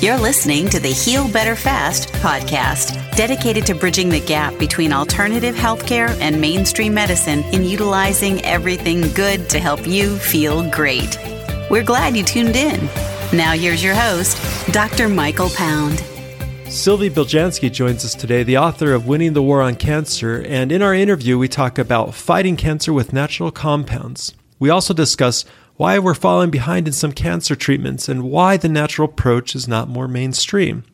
You're listening to the Heal Better Fast podcast, dedicated to bridging the gap between alternative healthcare and mainstream medicine in utilizing everything good to help you feel great. We're glad you tuned in. Now, here's your host, Dr. Michael Pound. Sylvie Beljanski joins us today, the author of Winning the War on Cancer, and in our interview, we talk about fighting cancer with natural compounds. We also discuss why we're falling behind in some cancer treatments, and why the natural approach is not more mainstream.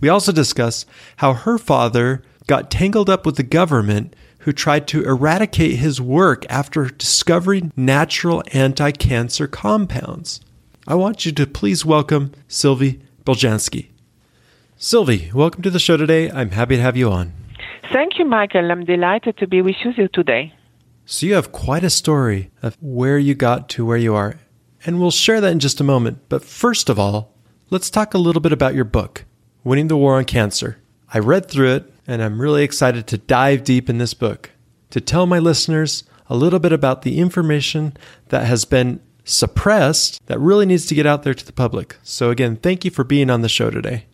We also discuss how her father got tangled up with the government who tried to eradicate his work after discovering natural anti cancer compounds. I want you to please welcome Sylvie Beljanski. Sylvie, welcome to the show today. I'm happy to have you on. Thank you, Michael. I'm delighted to be with you today. So you have quite a story of where you got to where you are, and we'll share that in just a moment. But first of all, let's talk a little bit about your book, Winning the War on Cancer. I read through it, and I'm really excited to dive deep in this book to tell my listeners a little bit about the information that has been suppressed that really needs to get out there to the public. So, again, thank you for being on the show today.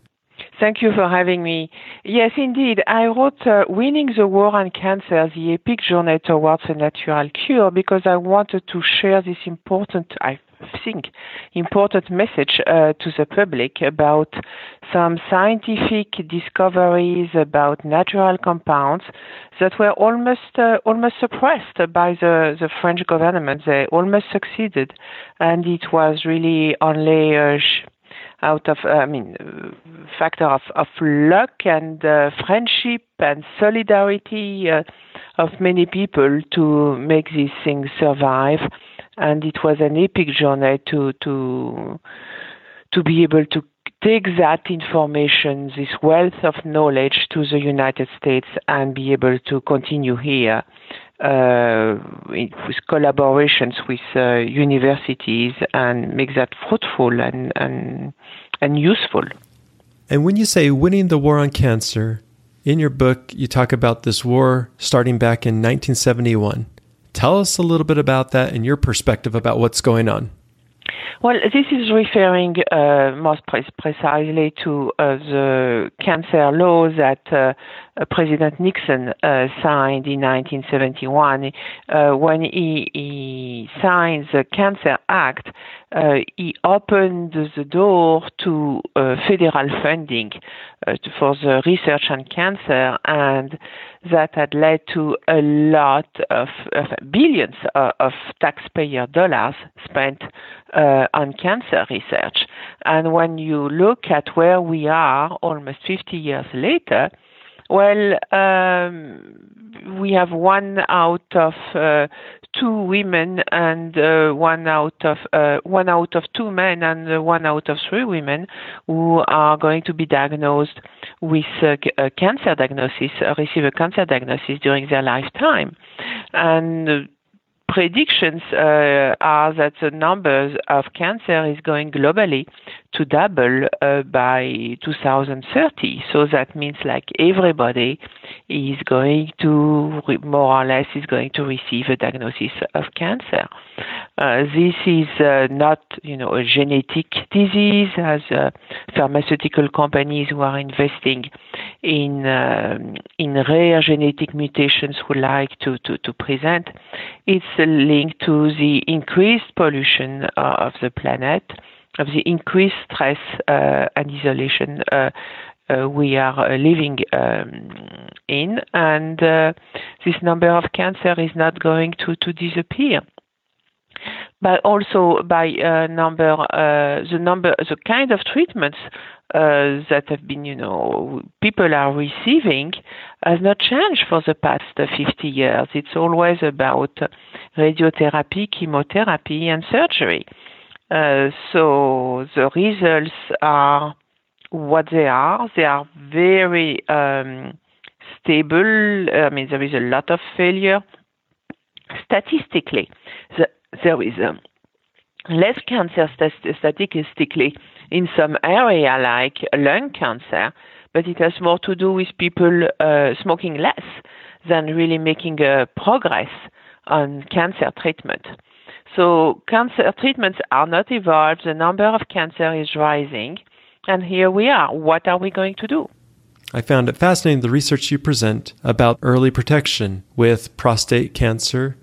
Thank you for having me. Yes, indeed. I wrote uh, Winning the War on Cancer, the epic journey towards a natural cure, because I wanted to share this important, I think, important message uh, to the public about some scientific discoveries about natural compounds that were almost uh, almost suppressed by the, the French government. They almost succeeded, and it was really only uh, out of, I mean, factor of, of luck and uh, friendship and solidarity uh, of many people to make these things survive. And it was an epic journey to to to be able to take that information, this wealth of knowledge, to the United States and be able to continue here with collaborations with uh, universities and make that fruitful and, and, and useful. And when you say winning the war on cancer, in your book, you talk about this war starting back in 1971. Tell us a little bit about that and your perspective about what's going on. Well, this is referring uh, most pre- precisely to uh, the cancer law that uh, uh President Nixon uh, signed in 1971. Uh, when he, he, signed the Cancer Act, he opened the door to federal funding for the research on cancer and that had led to a lot of, of billions of, of, taxpayer dollars spent uh, on cancer research. And when you look at where we are almost 50 years later, well, um, we have one out of uh, two women and uh, one out of uh, one out of two men and uh, one out of three women who are going to be diagnosed with a cancer diagnosis, uh, receive a cancer diagnosis during their lifetime, and predictions uh, are that the numbers of cancer is going globally to double uh, by 2030. So that means like everybody is going to more or less is going to receive a diagnosis of cancer. Uh, this is uh, not you know a genetic disease as uh, pharmaceutical companies who are investing in um, in rare genetic mutations would like to, to, to present. It's linked to the increased pollution uh, of the planet of the increased stress uh, and isolation uh, uh, we are living um, in, and this number of cancer is not going to, to disappear. But also by uh, number uh, the number the kind of treatments uh, that have been you know people are receiving has not changed for the past 50 years. It's always about radiotherapy chemotherapy and surgery so the results are what they are. They are very um, stable. I mean, there is a lot of failure. Statistically, the, there is um, less cancer statistically in some area like lung cancer, but it has more to do with people uh, smoking less than really making a progress on cancer treatment. So cancer treatments are not evolved. The number of cancer is rising. And here we are. What are we going to do? I found it fascinating the research you present about early protection with prostate cancer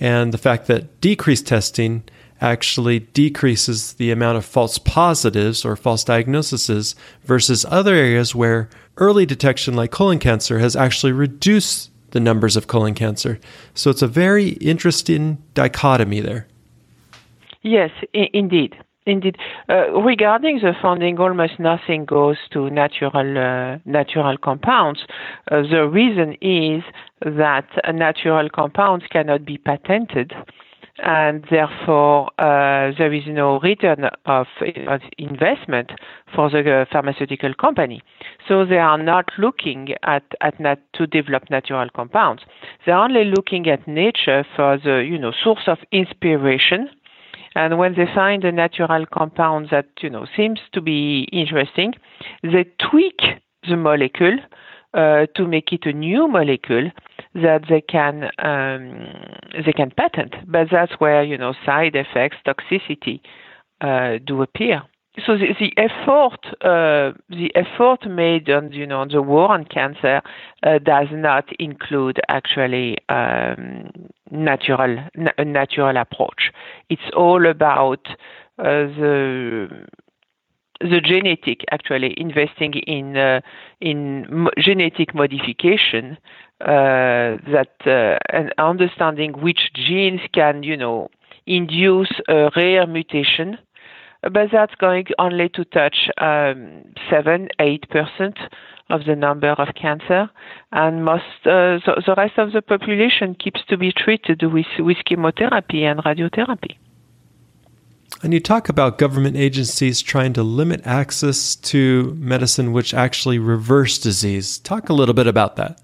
and the fact that decreased testing actually decreases the amount of false positives or false diagnoses versus other areas where early detection, like colon cancer, has actually reduced the numbers of colon cancer. So it's a very interesting dichotomy there. Yes, I- indeed. Indeed. Uh, regarding the funding, almost nothing goes to natural uh, natural compounds. Uh, the reason is that natural compounds cannot be patented, and therefore uh, there is no return of, of, investment for the pharmaceutical company. So they are not looking at, at nat- to develop natural compounds. They're only looking at nature for the you know source of inspiration and when they find a natural compound that you know seems to be interesting, they tweak the molecule uh, to make it a new molecule that they can um, they can patent. But that's where you know side effects, toxicity uh, do appear so the, the effort uh, the effort made on you know on the war on cancer uh, does not include actually um, natural a natural approach. It's all about uh, the the genetic actually investing in uh, in mo- genetic modification uh, that uh, and understanding which genes can you know induce a rare mutation but that's going only to touch um, seven, eight percent of the number of cancer, and most uh, the, the, rest of the population keeps to be treated with with chemotherapy and radiotherapy. And you talk about government agencies trying to limit access to medicine which actually reverse disease. Talk a little bit about that.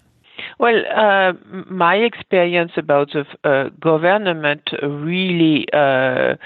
Well, uh, my experience about the uh, government really uh,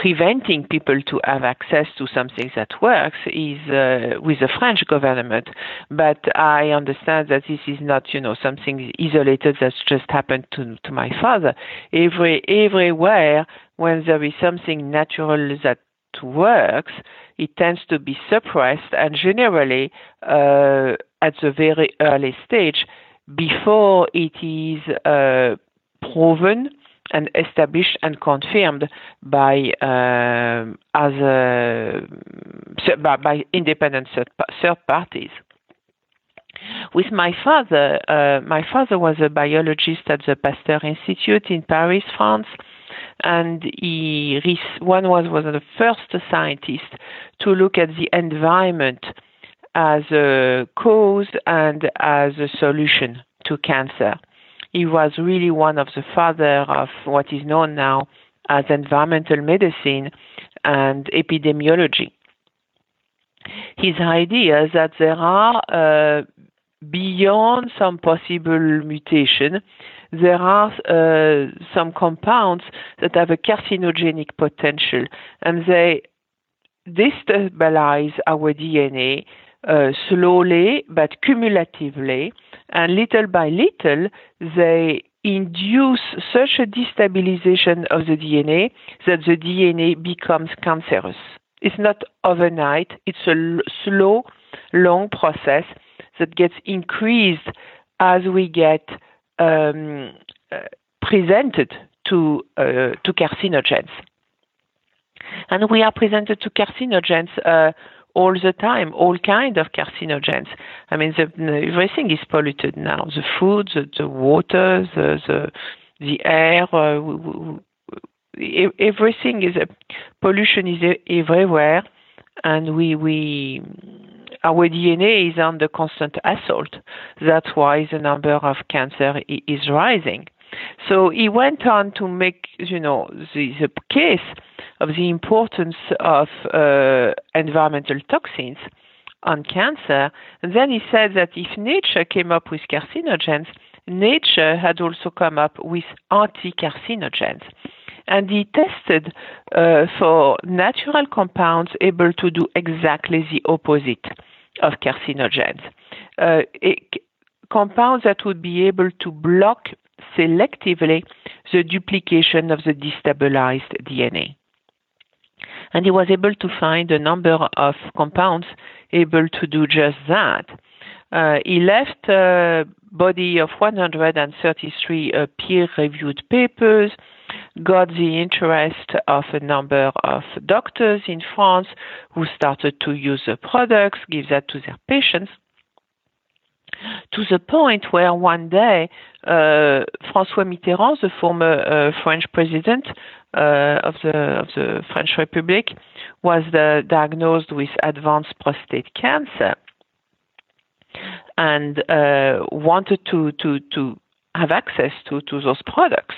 preventing people to have access to something that works is uh, with the French government. But I understand that this is not, you know, something isolated that's just happened to, to my father. Every everywhere when there is something natural that works, it tends to be suppressed and generally uh, at the very early stage before it is uh, proven and established and confirmed by uh, other by, by independent third, parties. With my father, uh, my father was a biologist at the Pasteur Institute in Paris, France, and he one was was the first scientist to look at the environment as a cause and as a solution to cancer he was really one of the father of what is known now as environmental medicine and epidemiology. His idea is that there are uh, beyond some possible mutation, there are uh, some compounds that have a carcinogenic potential, and they destabilize our DNA uh, slowly but cumulatively, and little by little, they induce such a destabilization of the DNA that the DNA becomes cancerous. It's not overnight, it's a slow, long process that gets increased as we get um, uh, presented to, uh, to carcinogens. And we are presented to carcinogens uh, all the time, all kind of carcinogens. I mean, the, everything is polluted now. The food, the, the water, the the, the air, uh, everything is uh, pollution is everywhere, and we we our DNA is under constant assault. That's why the number of cancer is rising. So he went on to make, you know, the, the case of the importance of uh, environmental toxins on cancer. And then he said that if nature came up with carcinogens, nature had also come up with anti-carcinogens. And he tested uh, for natural compounds able to do exactly the opposite of carcinogens. Uh, it, compounds that would be able to block selectively the duplication of the destabilized DNA. And he was able to find a number of compounds able to do just that. Uh, he left a body of 133 uh, peer-reviewed papers, got the interest of a number of doctors in France who started to use the products, give that to their patients to the point where one day uh, François Mitterrand, the former uh, French president uh, of the of the French Republic, was diagnosed with advanced prostate cancer and uh, wanted to to to have access to to those products.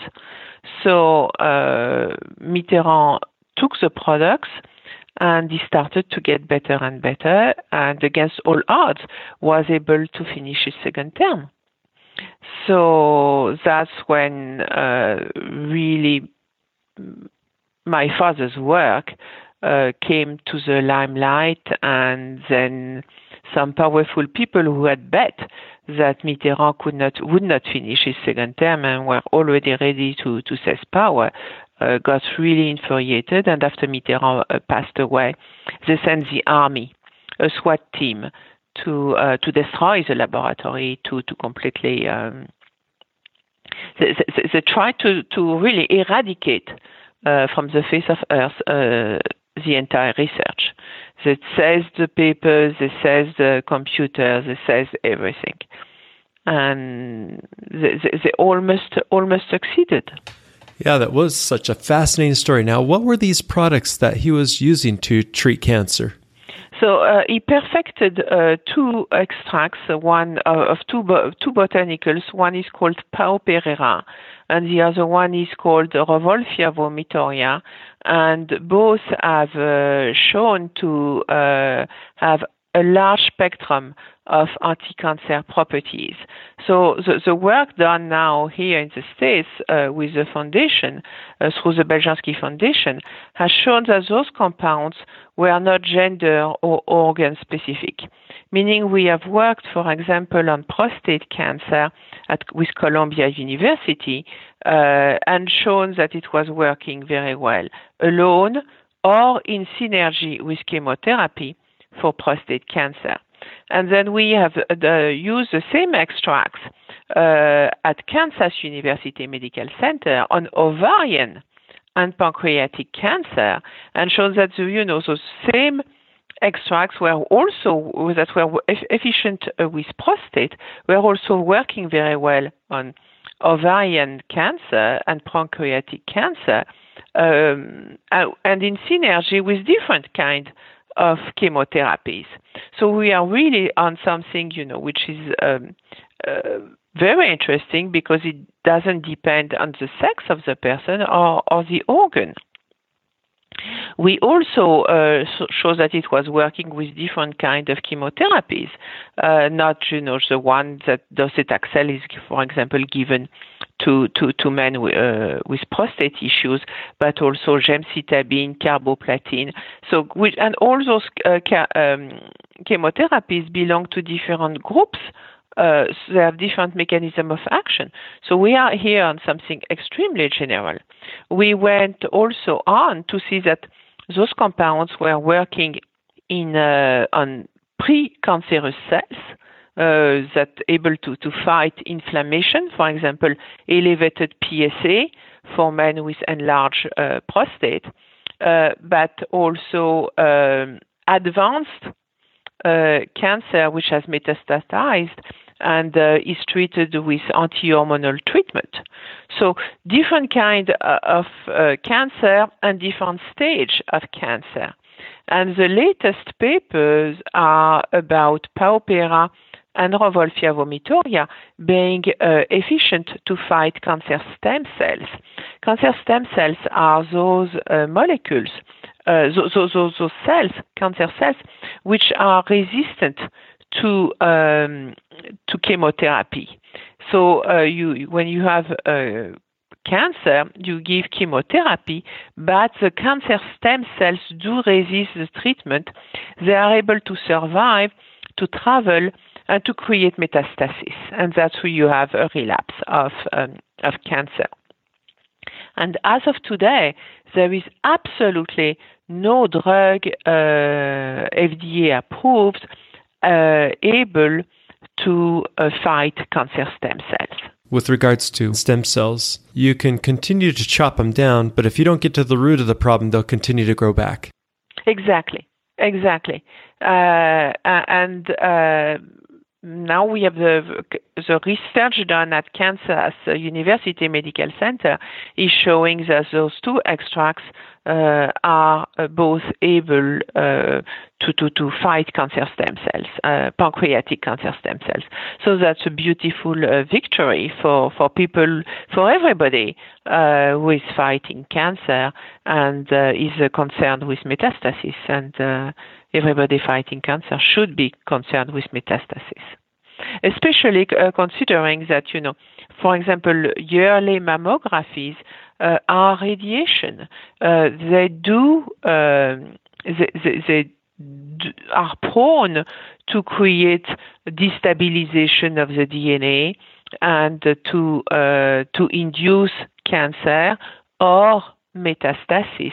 So uh, Mitterrand took the products and he started to get better and better and against all odds was able to finish his second term. So that's when uh, really my father's work uh, came to the limelight and then some powerful people who had bet that Mitterrand could not would not finish his second term and were already ready to to seize power uh, got really infuriated, and after Mitterrand uh, passed away, they sent the army, a SWAT team, to uh, to destroy the laboratory, to to completely. Um, they, they, they tried to to really eradicate uh, from the face of Earth uh, the entire research. They says the papers, they says the computers, they says everything, and they, they, they almost almost succeeded. Yeah, that was such a fascinating story. Now, what were these products that he was using to treat cancer? So uh, he perfected uh, two extracts, uh, one uh, of two bo- two botanicals. One is called Pau Pereira, and the other one is called Rauwolfia vomitoria. And both have uh, shown to uh, have a large spectrum of anti-cancer properties. So the, the, work done now here in the States uh, with the foundation, uh, through the Beljanski Foundation, has shown that those compounds were not gender or organ specific. Meaning we have worked, for example, on prostate cancer at, with Columbia University uh, and shown that it was working very well alone or in synergy with chemotherapy for prostate cancer. And then we have uh, used the same extracts uh, at Kansas University Medical Center on ovarian and pancreatic cancer and shown that the, you know those same extracts were also that were efficient uh, with prostate were also working very well on ovarian cancer and pancreatic cancer um, and in synergy with different kind of chemotherapies. So we are really on something, you know, which is um, uh, very interesting because it doesn't depend on the sex of the person or, or the organ. We also uh, show that it was working with different kind of chemotherapies, uh, not you know the one that docetaxel is, for example, given to to, to men uh, with prostate issues, but also gemcitabine, carboplatin. So which, and all those uh, um, chemotherapies belong to different groups uh, they have different mechanism of action. So we are here on something extremely general. We went also on to see that those compounds were working in uh, on precancerous cells. Uh, that able to, to fight inflammation, for example, elevated PSA for men with enlarged uh, prostate, uh, but also um, advanced uh, cancer which has metastasized and uh, is treated with anti-hormonal treatment. So different kind uh, of uh, cancer and different stage of cancer. And the latest papers are about Pau Pereira and Rauwolfia vomitoria being uh, efficient to fight cancer stem cells. Cancer stem cells are those uh, molecules, uh, those, those, those, cells, cancer cells, which are resistant to um, to chemotherapy. So uh, you when you have uh, cancer, you give chemotherapy, but the cancer stem cells do resist the treatment. They are able to survive, to travel, and to create metastasis, and that's where you have a relapse of um, of cancer. And as of today, there is absolutely no drug uh, FDA approved able to uh, fight cancer stem cells. With regards to stem cells, you can continue to chop them down, but if you don't get to the root of the problem, they'll continue to grow back. Exactly, exactly. Uh, and uh, now we have the, the research done at Kansas University Medical Center is showing that those two extracts uh, are uh, both able uh, to, to, to fight cancer stem cells, uh, pancreatic cancer stem cells. So that's a beautiful uh, victory for, for people, for everybody uh, who is fighting cancer and is concerned with metastasis. And everybody fighting cancer should be concerned with metastasis especially uh, considering that, you know, for example, yearly mammographies uh, are radiation. Uh, they do, um, they, they, they are prone to create destabilization of the DNA and to uh, to induce cancer or metastasis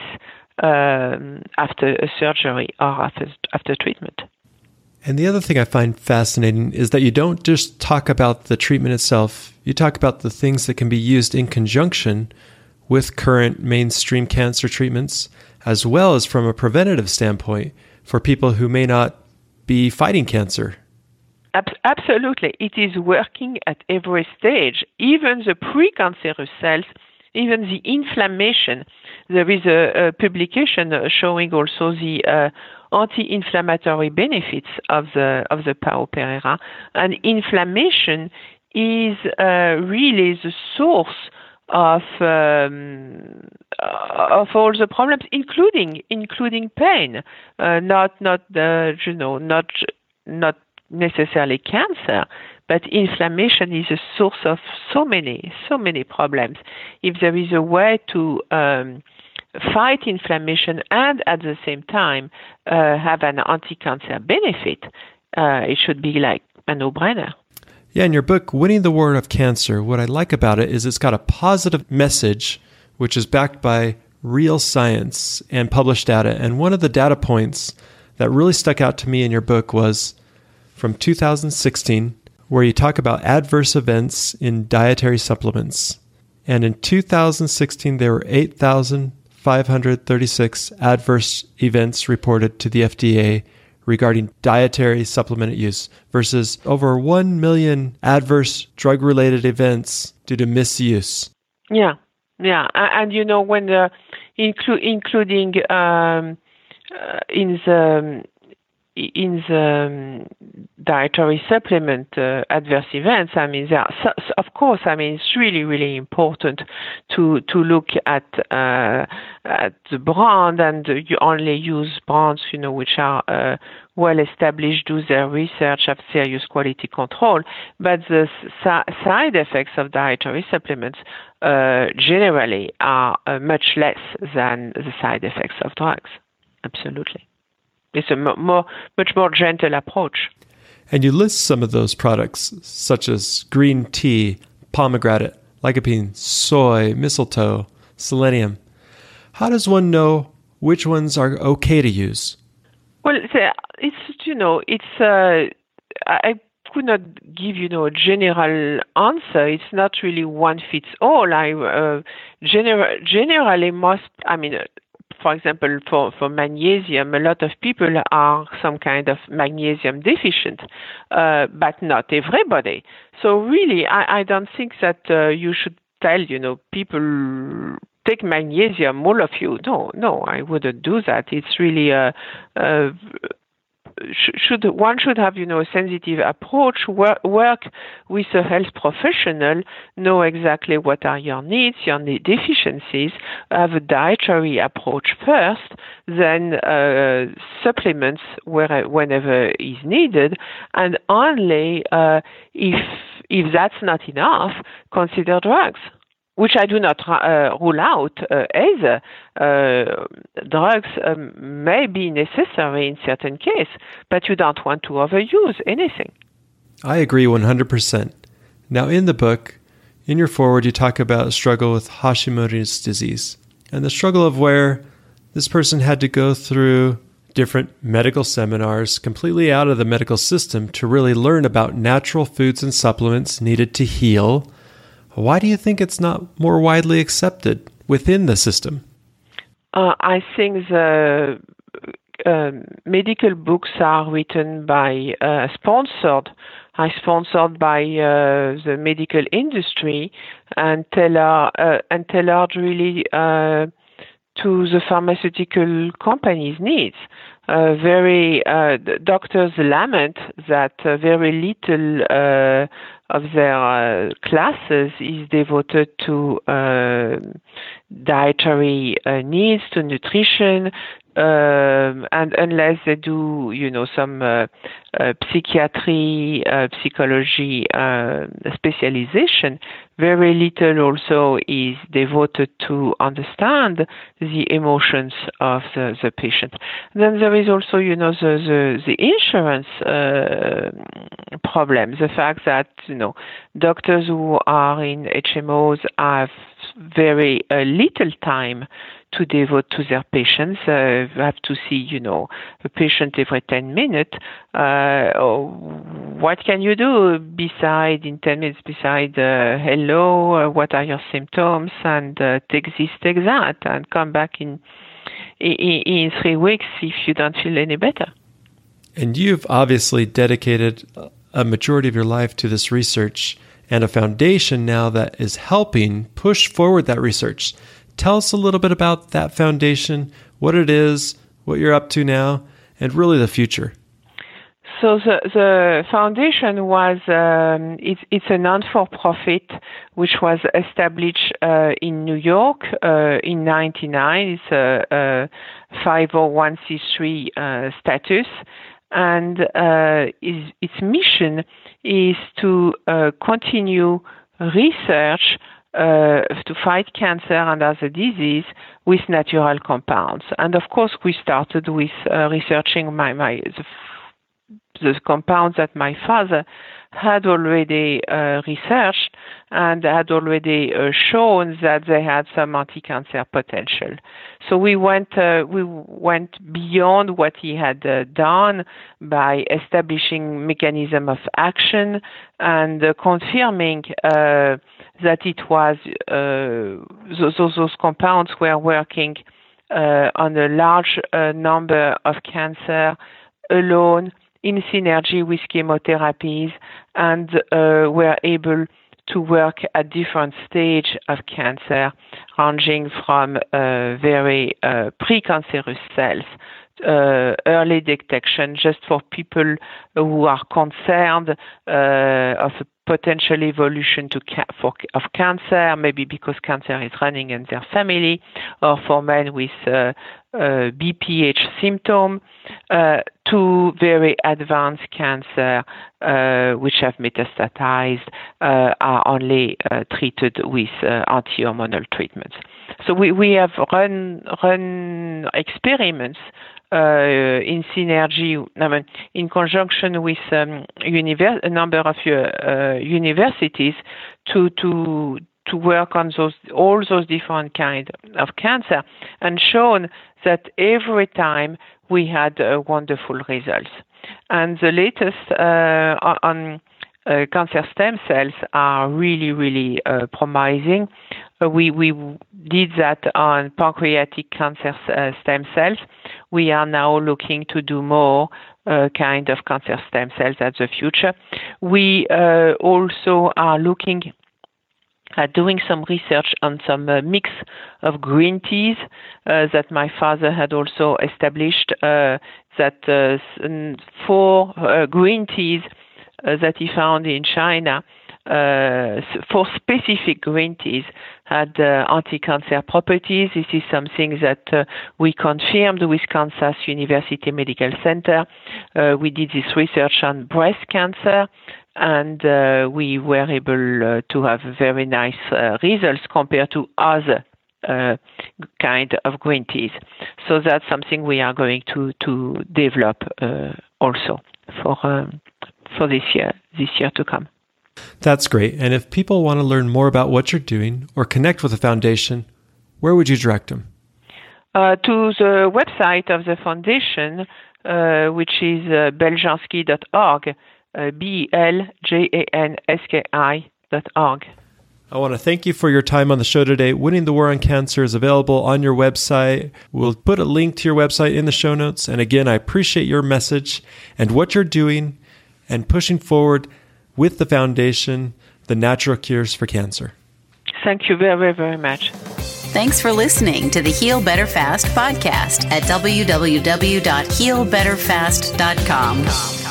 um, after a surgery or after, after treatment. And the other thing I find fascinating is that you don't just talk about the treatment itself, you talk about the things that can be used in conjunction with current mainstream cancer treatments, as well as from a preventative standpoint for people who may not be fighting cancer. Absolutely. It is working at every stage, even the precancerous cells, even the inflammation. There is a, a publication showing also the uh, anti-inflammatory benefits of the of the Pau and inflammation is uh, really the source of um, of all the problems, including including pain, uh, not not the you know not not necessarily cancer, but inflammation is a source of so many so many problems. If there is a way to um, fight inflammation and at the same time uh, have an anti-cancer benefit, uh, it should be like a no-brainer. Yeah, in your book, Winning the War of Cancer, what I like about it is it's got a positive message, which is backed by real science and published data. And one of the data points that really stuck out to me in your book was from 2016, where you talk about adverse events in dietary supplements. And in 2016, there were 8,000 536 adverse events reported to the FDA regarding dietary supplement use versus over 1 million adverse drug related events due to misuse. Yeah, yeah. And, you know, when uh, inclu- including um, uh, in the in the um, dietary supplement uh, adverse events, I mean, there so, of course, I mean, it's really, really important to to look at uh, at the brand and you only use brands, you know, which are uh, well established, do their research, have serious quality control. But the side effects of dietary supplements uh, generally are uh, much less than the side effects of drugs. Absolutely. It's a more, much more gentle approach. And you list some of those products, such as green tea, pomegranate, lycopene, soy, mistletoe, selenium. How does one know which ones are okay to use? Well, it's you know, it's uh, I could not give you know a general answer. It's not really one fits all. I uh, gener- generally most. I mean, for example, for, for magnesium, a lot of people are some kind of magnesium deficient, uh, but not everybody. So really, I, I don't think that uh, you should tell, you know, people take magnesium, all of you. No, no, I wouldn't do that. It's really a, a should one should have you know a sensitive approach work, work with a health professional know exactly what are your needs your need deficiencies have a dietary approach first then uh, supplements where, whenever is needed and only uh, if if that's not enough consider drugs which I do not uh, rule out uh, either. Uh, drugs um, may be necessary in certain cases, but you don't want to overuse anything. I agree 100%. Now, in the book, in your foreword, you talk about a struggle with Hashimoto's disease and the struggle of where This person had to go through different medical seminars completely out of the medical system to really learn about natural foods and supplements needed to heal. Why do you think it's not more widely accepted within the system? Uh, I think the uh, medical books are written by uh, sponsored are sponsored by uh, the medical industry and tailor uh, and tailored really uh, to the pharmaceutical companies' needs. Uh, very uh, doctors lament that uh, very little of their uh, classes is devoted to uh, dietary uh, needs, to nutrition, um, and unless they do, you know, some uh, uh, psychiatry, uh, psychology uh, specialization, very little also is devoted to understand the emotions of the, the patient. Then there is also, you know, the the, the insurance uh, problem, the fact that you know doctors who are in HMOs have very uh, little time to devote to their patients. Uh, have to see, you know, a patient every 10 minutes. Uh, what can you do beside in 10 minutes beside uh, hello, uh, what are your symptoms, and uh, take this, take that, and come back in, in in three weeks if you don't feel any better. And you've obviously dedicated a majority of your life to this research and a foundation now that is helping push forward that research. Tell us a little bit about that foundation, what it is, what you're up to now, and really the future. So the, the foundation was um, it's, it's a non-for-profit which was established uh, in New York uh, in '99. It's a, a 501c3 uh, status, and uh, its, its mission is to uh, continue research uh, to fight cancer and other disease with natural compounds. And of course, we started with uh, researching my, my the, the, compounds that my father had already uh, researched and had already uh, shown that they had some anti-cancer potential. So we went uh, we went beyond what he had uh, done by establishing mechanism of action and confirming uh, that it was those, those, compounds were working on a large number of cancer alone in synergy with chemotherapies and uh, were able to work at different stage of cancer, ranging from uh, very uh, precancerous cells, uh, early detection, just for people who are concerned uh, of a potential evolution to ca- for, of cancer, maybe because cancer is running in their family, or for men with uh, uh, BPH symptom uh, to very advanced cancer uh, which have metastatized uh, are only uh, treated with uh, anti-hormonal treatments. So we, we have run run experiments in synergy, in conjunction with um, a number of universities to to to work on those all those different kind of cancer and shown that every time we had uh, wonderful results. And the latest uh, on uh, cancer stem cells are really, really uh, promising. Uh, we, we did that on pancreatic cancer uh, stem cells. We are now looking to do more kind of cancer stem cells at the future. We also are looking uh, doing some research on some uh, mix of green teas uh, that my father had also established. Uh, that uh, four uh, green teas that he found in China. for specific green teas had anti-cancer properties. This is something that we confirmed with Kansas University Medical Center. we did this research on breast cancer and uh, we were able uh, to have very nice uh, results compared to other uh, kind of green teas. So that's something we are going to to develop uh, also for um, for this year this year to come. That's great. And if people want to learn more about what you're doing or connect with the foundation, where would you direct them? Uh, to the website of the foundation, uh, which is uh, beljanski.org, uh, B L J A N S K I dot org. I want to thank you for your time on the show today. Winning the War on Cancer is available on your website. We'll put a link to your website in the show notes. And again, I appreciate your message and what you're doing and pushing forward with the foundation, the natural cures for cancer. Thank you very, very, very much. Thanks for listening to the Heal Better Fast podcast at www.healbetterfast.com.